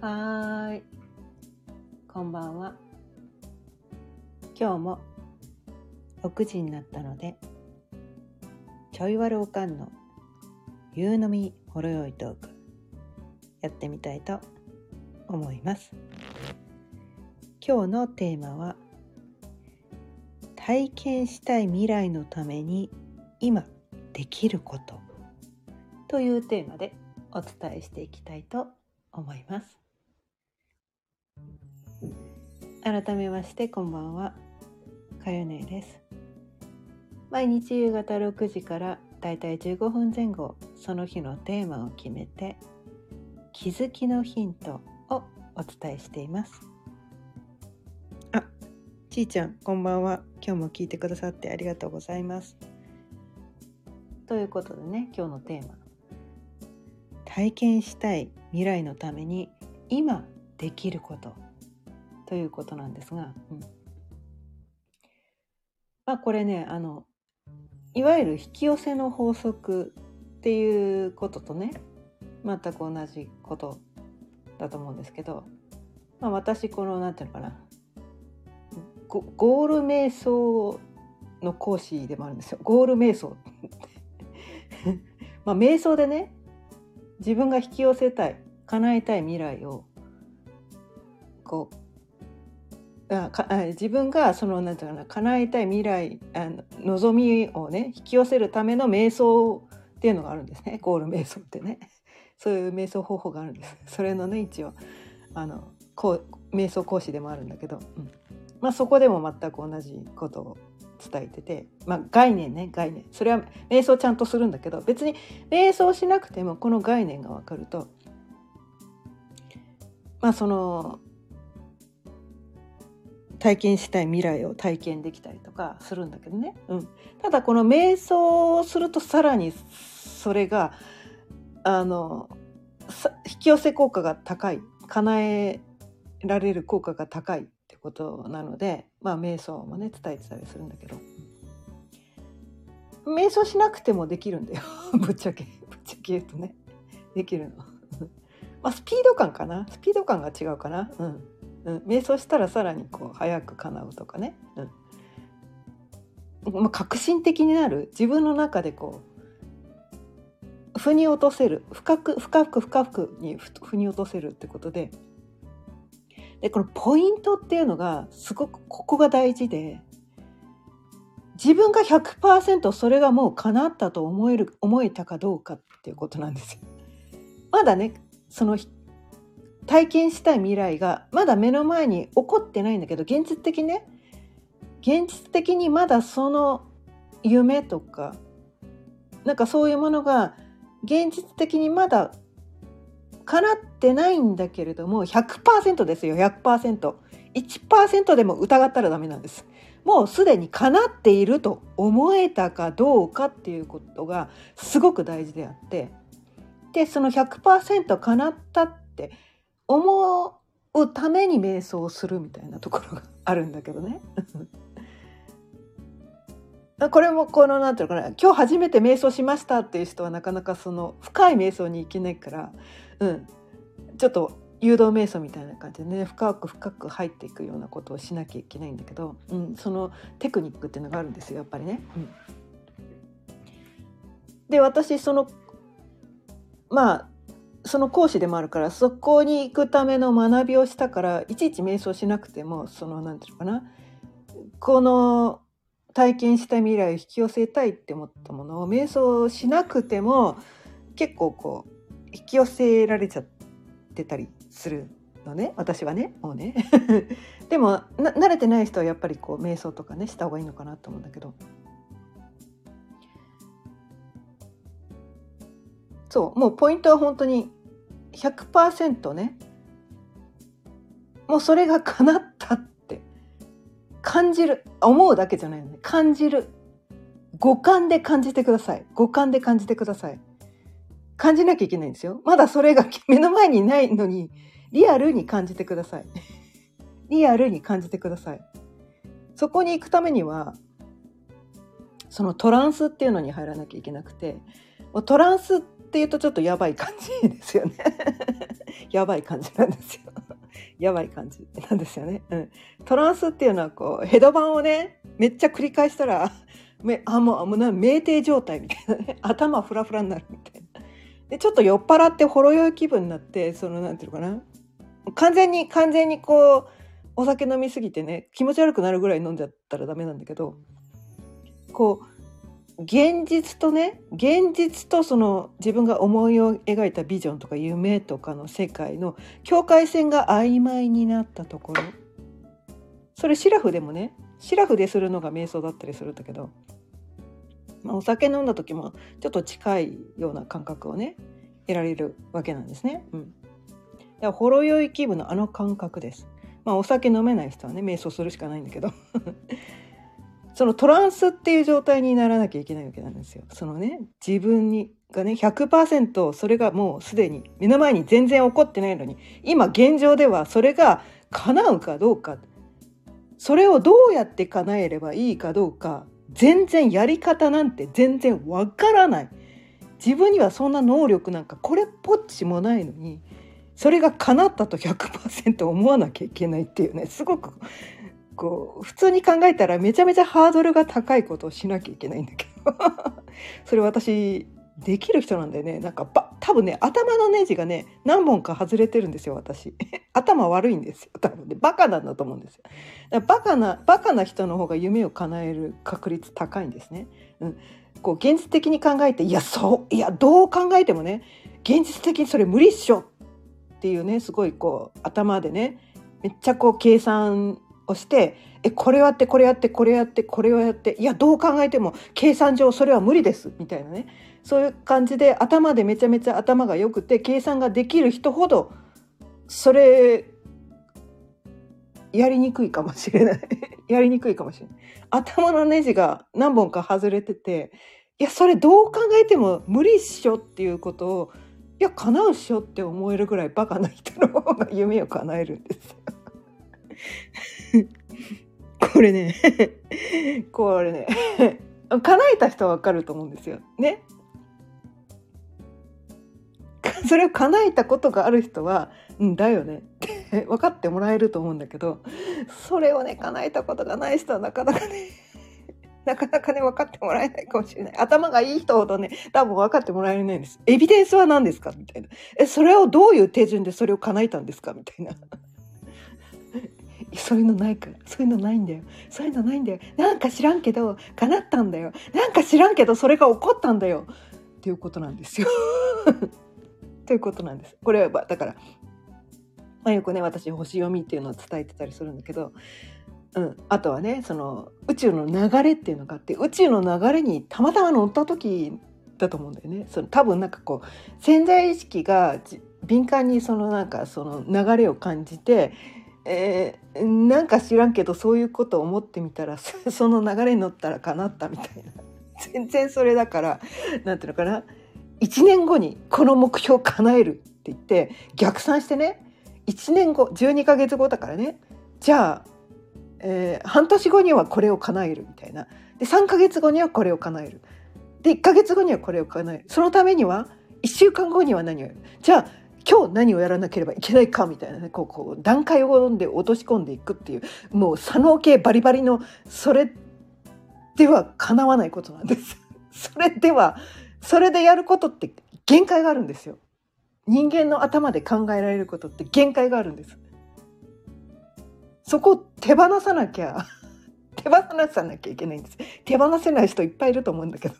はーい。こんばんは。今日も6時になったので、ちょいわるおかんの夕飲みほろよいトーク、やってみたいと思います。今日のテーマは、体験したい未来のために今できることというテーマでお伝えしていきたいと思います。改めましてこんばんは。かよねです。毎日夕方6時からだいたい15分前後その日のテーマを決めて気づきのヒントをお伝えしています。あちーちゃんこんばんは。今日も聞いてくださってありがとうございます。ということでね今日のテーマ。体験したい未来のために今できること。ということなんですが、うん、まあこれねあのいわゆる引き寄せの法則っていうこととね全く同じことだと思うんですけど、まあ、私この何て言うのかなゴゴール瞑想の講師でもあるんですよ。ゴール瞑想 まあ瞑想でね自分が引き寄せたい叶えたい未来をこうあか自分がそのなんていうかな叶えたい未来あの望みをね引き寄せるための瞑想っていうのがあるんですね。ゴール瞑想ってね。そういう瞑想方法があるんです。それのね一応あのこう瞑想講師でもあるんだけど、うん。まあ、そこでも全く同じことを伝えてて、まあ、概念ね概念。それは瞑想ちゃんとするんだけど別に瞑想しなくてもこの概念が分かるとまあその体験したい未来を体験できたりとかするんだけどね、うん、ただこの瞑想をするとさらにそれがあの引き寄せ効果が高い叶えられる効果が高いってことなのでまあ瞑想もね伝えてたりするんだけど。瞑想しなくてもできるんだよ。ぶっちゃけ。ぶっちゃけ言うとね。できるの。まあスピード感かな。スピード感が違うかな。うん。うん、瞑想したらさらにこう早く叶うとかね、うん。まあ、革新的になる。自分の中でこう腑に落とせる。深く深く深くに腑に落とせるってことで。でこのポイントっていうのがすごくここが大事で自分が100%それがもう叶ったと思える思えたかどうかっていうことなんですよ。まだねその体験したい未来がまだ目の前に起こってないんだけど現実的ね。現実的にまだその夢とかなんかそういうものが現実的にまだ叶ってないんだけれども100%ですよ 100%1% でも疑ったらダメなんです。もうすでに叶っていると思えたかどうかっていうことがすごく大事であって。でその100%叶ったって思うために瞑想をするみたいなところがあるんだけどね。これもこの何て言うのかな今日初めて瞑想しましたっていう人はなかなかその深い瞑想に行けないから、うん、ちょっと誘導瞑想みたいな感じでね深く深く入っていくようなことをしなきゃいけないんだけど、うん、そのテクニックっていうのがあるんですよやっぱりね。うん、で私そのまあその講師でもあるからそこに行くための学びをしたからいちいち瞑想しなくてもその何て言うのかな。この体験した未来を引き寄せたいって思ったものを瞑想しなくても結構こう引き寄せられちゃってたりするのね。私はね。もうね。でも慣れてない人はやっぱりこう瞑想とかねした方がいいのかなと思うんだけど。そう。もうポイントは本当に100%ね。もうそれが叶ったって。感じる。思うだけじゃないよね。感じる。五感で感じてください。五感で感じてください。感じなきゃいけないんですよ。まだそれが 目の前にないのにリアルに感じてください。リアルに感じてください。そこに行くためにはそのトランスっていうのに入らなきゃいけなくてもうトランスってっていうとちょっとやばい感じですよね。やばい感じなんですよ。やばい感じなんですよね、うん、トランスっていうのはこうヘドバンをねめっちゃ繰り返したらめあもうもうな酩酊状態みたいな。ね 頭フラフラになるみたいな。でちょっと酔っ払ってほろ酔い気分になってそのなんていうのかな。完全に完全にこうお酒飲みすぎてね気持ち悪くなるぐらい飲んじゃったらダメなんだけどこう現実とね現実とその自分が思いを描いたビジョンとか夢とかの世界の境界線が曖昧になったところそれシラフでもねシラフでするのが瞑想だったりするんだけど、まあ、お酒飲んだ時もちょっと近いような感覚をね得られるわけなんですね。うん、だからほろ酔い気分のあの感覚です。まあお酒飲めない人はね瞑想するしかないんだけどそのトランスっていう状態にならなきゃいけないわけなんですよ。そのね自分にがね100%それがもうすでに目の前に全然起こってないのに今現状ではそれが叶うかどうかそれをどうやって叶えればいいかどうか全然やり方なんて全然わからない自分にはそんな能力なんかこれっぽっちもないのにそれが叶ったと100%思わなきゃいけないっていうねすごくこう普通に考えたらめちゃめちゃハードルが高いことをしなきゃいけないんだけど。それ私できる人なんだよね。なんかば多分ね頭のネジがね何本か外れてるんですよ私。頭悪いんですよ。多分ねバカなんだと思うんですよ。だからバカなバカな人の方が夢を叶える確率高いんですね、うん、こう現実的に考えていやそういやどう考えてもね現実的にそれ無理っしょっていうねすごいこう頭でねめっちゃこう計算をしてえこれやってこれやってこれやってこれをやっていやどう考えても計算上それは無理ですみたいなね。そういう感じで頭でめちゃめちゃ頭が良くて計算ができる人ほどそれやりにくいかもしれない。やりにくいかもしれない。頭のネジが何本か外れてていやそれどう考えても無理っしょっていうことをいや叶うっしょって思えるぐらいバカな人の方が夢を叶えるんです。これね。これね。叶えた人はわかると思うんですよ。ね。それを叶えたことがある人は「うんだよね」って分かってもらえると思うんだけどそれをね叶えたことがない人はなかなかねなかなかね分かってもらえないかもしれない。頭がいい人ほどね多分分かってもらえないんです。エビデンスは何ですか？みたいな。えそれをどういう手順でそれを叶えたんですか？みたいな。そういうのないからそういうのないんだよ。そういうのないんだよ。なんか知らんけど叶ったんだよ。なんか知らんけどそれが起こったんだよ。っていうことなんですよ。ということなんです。これはだから、まあ、よくね私星読みっていうのを伝えてたりするんだけど、うん、あとはねその宇宙の流れっていうのがあって宇宙の流れにたまたま乗った時だと思うんだよね。その多分なんかこう潜在意識が敏感にそのなんかその流れを感じて、えー、なんか知らんけどそういうことを思ってみたら その流れに乗ったら叶ったみたいな。全然それだから何ていうのかな。1年後にこの目標を叶えるって言って逆算してね1年後12ヶ月後だからね。じゃあ、えー、半年後にはこれを叶えるみたいな。で3ヶ月後にはこれを叶える。で1ヶ月後にはこれを叶える。そのためには1週間後には何をやる。じゃあ今日何をやらなければいけないかみたいなねこうこう段階を読んで落とし込んでいくっていうもう左脳系バリバリのそれでは叶わないことなんです。それではそれでやることって限界があるんですよ。人間の頭で考えられることって限界があるんです。そこを手放さなきゃ、手放さなきゃいけないんです。手放せない人いっぱいいると思うんだけど。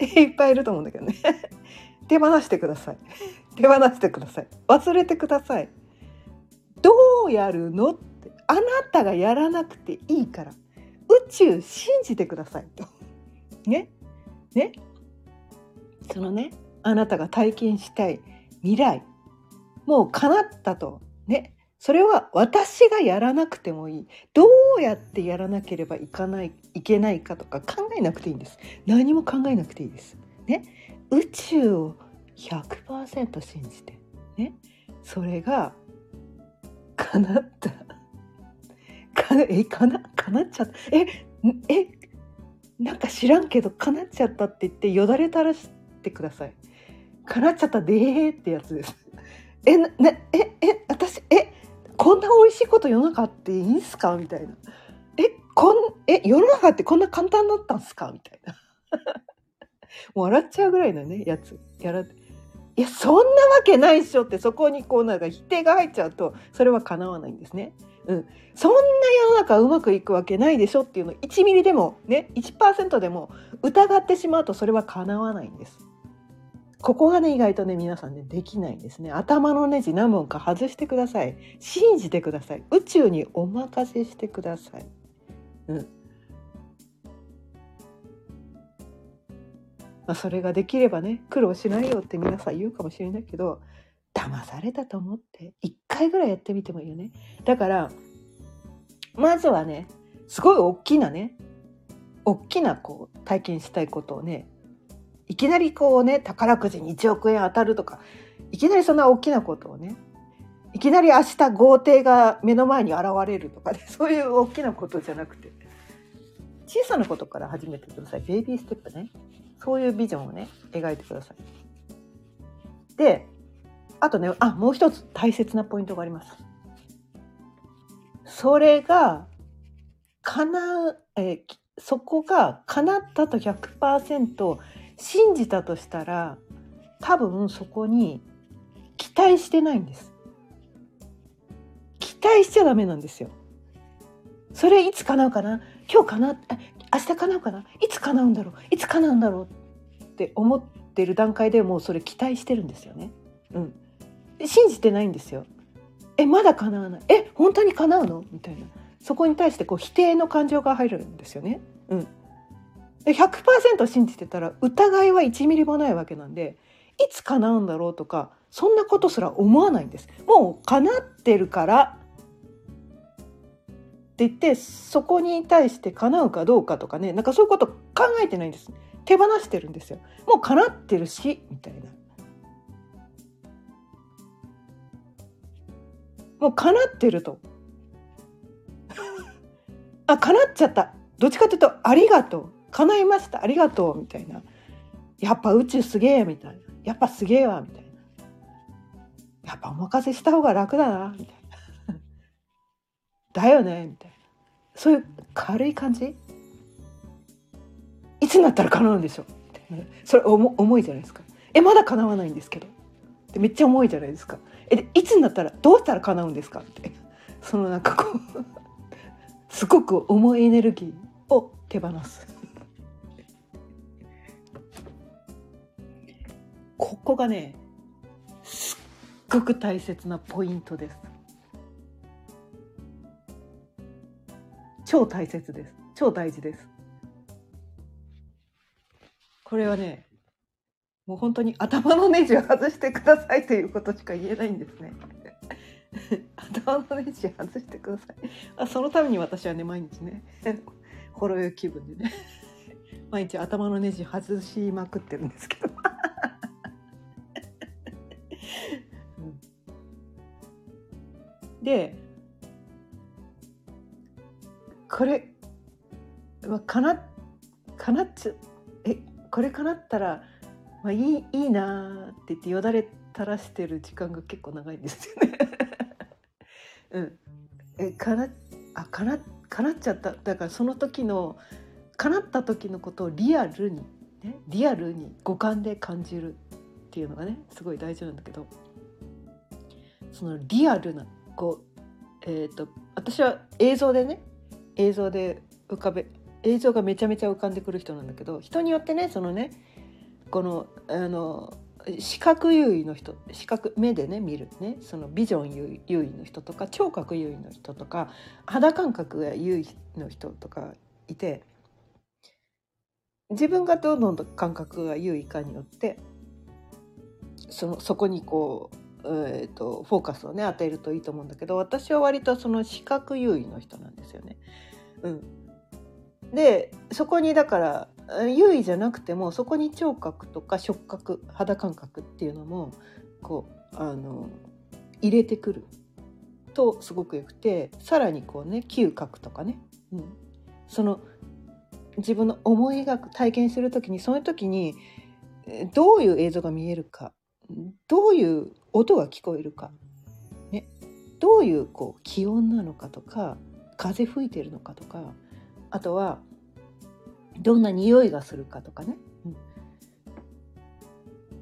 いっぱいいると思うんだけどね。手放してください。手放してください。忘れてください。どうやるのってあなたがやらなくていいから宇宙信じてくださいと。ね？ね？そのねあなたが体験したい未来もう叶ったとね？それは私がやらなくてもいいどうやってやらなければいかないいけないかとか考えなくていいんです何も考えなくていいですね？宇宙を100%信じて。ね？それが叶った。かなえかな叶っちゃった。ええなんか知らんけど叶っちゃったって言ってよだれ垂らしてください。叶っちゃったでーってやつです。えなええ私えこんな美味しいこと世の中あっていいんすか？みたいな。えこんえ世の中ってこんな簡単だったんすか？みたいな。笑っちゃうぐらいのねやつ。やらいやそんなわけないっしょってそこにこうなんか否定が入っちゃうとそれは叶わないんですね。うん、そんな世の中うまくいくわけないでしょっていうの1ミリでもね1%でも疑ってしまうとそれは叶わないんです。ここがね意外とね皆さんねできないんですね。頭のネジ何本か外してください。信じてください。宇宙にお任せしてください。うん。まあ、それができればね苦労しないよって皆さん言うかもしれないけど騙されたと思って1回ぐらいやってみてもいいよね。だからまずはねすごい大きなね大きなこう体験したいことをねいきなりこうね宝くじに1億円当たるとかいきなりそんな大きなことをねいきなり明日豪邸が目の前に現れるとかね そういう大きなことじゃなくて小さなことから始めてください。ベイビーステップね。そういうビジョンをね描いてください。であとねあもう一つ大切なポイントがあります。それが叶う、え、そこが叶ったと100%信じたとしたら多分そこに期待してないんです。期待しちゃダメなんですよ。それいつ叶うかな？今日叶明日叶うかな？いつ叶うんだろう？いつ叶うんだろう？って思ってる段階でもうそれ期待してるんですよね。うん、信じてないんですよ。えまだ叶わない？え本当に叶うの？みたいなそこに対してこう否定の感情が入るんですよね。うん、で100%信じてたら疑いは1ミリもないわけなんでいつ叶うんだろうとかそんなことすら思わないんです。もう叶ってるからって言ってそこに対して叶うかどうかとかねなんかそういうこと考えてないんです。手放してるんですよ。もう叶ってるしみたいな。もう叶ってると。あ叶っちゃった。どっちかというとありがとう。叶いました。ありがとう。みたいな。やっぱ宇宙すげえみたいな。やっぱすげえわみたいな。やっぱお任せした方が楽だなみたいな。だよねみたいな。そういう軽い感じ？いつになったら叶うんでしょう？それ重いじゃないですか。えまだ叶わないんですけど。でめっちゃ重いじゃないですか。えでいつになったらどうしたら叶うんですか？って。そのなんかこうすごく重いエネルギーを手放す。ここがねすっごく大切なポイントです。超大切です。超大事です。これはねもう本当に頭のネジを外してくださいということしか言えないんですね。頭のネジ外してください。あそのために私はね毎日ねほろ酔い気分でね 毎日頭のネジ外しまくってるんですけど。でこれはかなかなっちゃえこれかなったら、まあ、いいいいなって言ってよだれ垂らしてる時間が結構長いんですよね。うん、えかなあかなかなっちゃった。だからその時のかなった時のことをリアルにねリアルに五感で感じるっていうのがねすごい大事なんだけど。そのリアルなこうえっ、ー、と私は映像でね映像で浮かべ映像がめちゃめちゃ浮かんでくる人なんだけど人によってねそのねこのあの視覚優位の人視覚目でね見るねそのビジョン優位の人とか聴覚優位の人とか肌感覚が優位の人とかいて自分がどんどん感覚が優位かによってそのそこにこう、えーと、フォーカスをね当てるといいと思うんだけど私は割とその視覚優位の人なんですよね。うん、でそこにだから優位じゃなくてもそこに聴覚とか触覚肌感覚っていうのもこうあの入れてくるとすごくよくてさらにこうね嗅覚とかね、うん、その自分の思い描く体験する時にその時にどういう映像が見えるかどういう音が聞こえるか、ね、どういうこう気温なのかとか風吹いてるのかとかあとはどんな匂いがするかとかね、うん、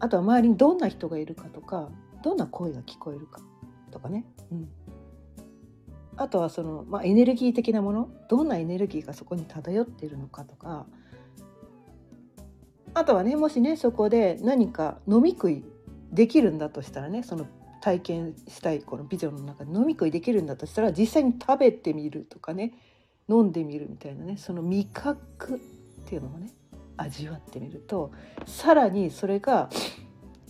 あとは周りにどんな人がいるかとかどんな声が聞こえるかとかね、うん、あとはその、まあ、エネルギー的なものどんなエネルギーがそこに漂っているのかとか。あとはねもしねそこで何か飲み食いできるんだとしたらねその体験したいこのビジョンの中で飲み食いできるんだとしたら実際に食べてみるとかね飲んでみるみたいなねその味覚っていうのをね味わってみるとさらにそれが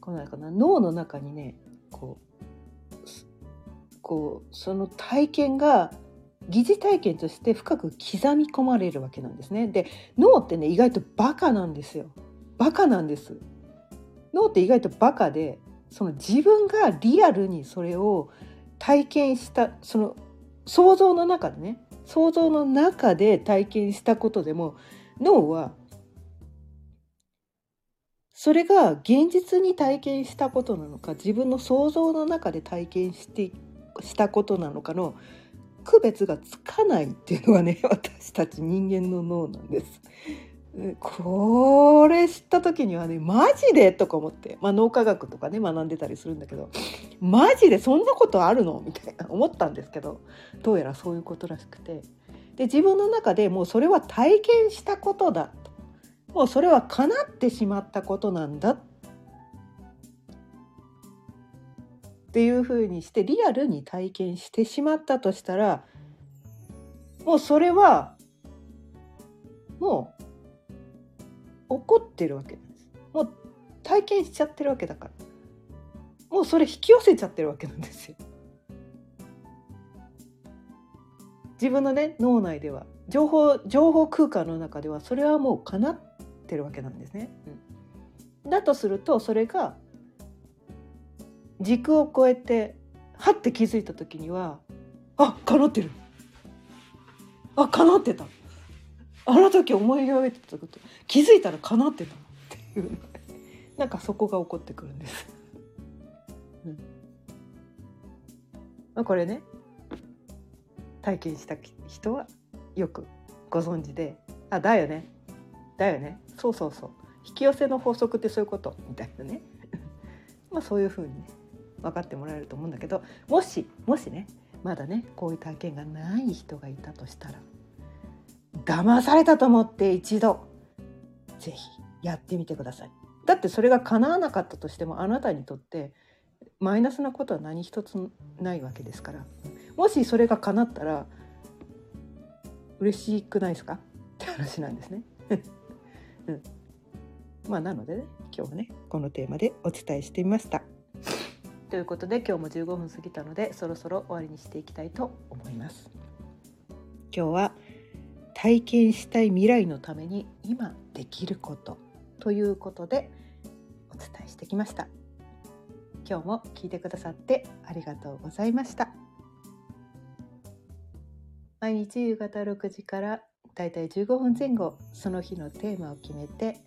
このかな脳の中にねこうこうその体験が疑似体験として深く刻み込まれるわけなんですね。で脳ってね意外とバカなんですよ。バカなんです。脳って意外とバカでその自分がリアルにそれを体験したその想像の中でね想像の中で体験したことでも脳はそれが現実に体験したことなのか自分の想像の中で体験してしたことなのかの区別がつかないっていうのがね私たち人間の脳なんです。これ知った時にはねマジでとか思って、まあ、脳科学とかね学んでたりするんだけどマジでそんなことあるの？みたいな思ったんですけどどうやらそういうことらしくて。で自分の中でもうそれは体験したことだと。もうそれは叶ってしまったことなんだ。っていうふうにしてリアルに体験してしまったとしたらもうそれはもう怒ってるわけなんです。もう体験しちゃってるわけだから。もうそれ引き寄せちゃってるわけなんですよ。自分のね脳内では。情報情報空間の中ではそれはもう叶ってるわけなんですね、うん、だとするとそれが軸を超えてはって気づいた時にはあ叶ってる。あ叶ってた。あの時思い描いてたこと気づいたら叶ってたっていう。なんかそこが起こってくるんです。うん。まあ、これね体験した人はよくご存知で「あだよね。だよね。そうそうそう。引き寄せの法則ってそういうこと」みたいなね。まあそういうふうにね分かってもらえると思うんだけどもしもしねまだねこういう体験がない人がいたとしたら騙されたと思って一度ぜひやってみてください。だってそれが叶わなかったとしてもあなたにとってマイナスなことは何一つないわけですからもしそれが叶ったら嬉しくないですか？って話なんですね。うん、まあなのでね今日はねこのテーマでお伝えしてみました。ということで今日も15分過ぎたのでそろそろ終わりにしていきたいと思います。今日は体験したい未来のために今できることということでお伝えしてきました。今日も聞いてくださってありがとうございました。毎日夕方6時からだいたい15分前後その日のテーマを決めて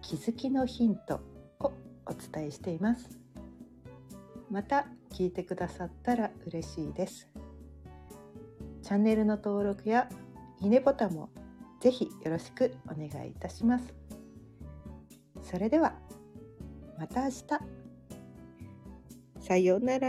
気づきのヒントをお伝えしています。また聞いてくださったら嬉しいです。チャンネルの登録やいいねボタンもぜひよろしくお願いいたします。それではまた明日。さようなら。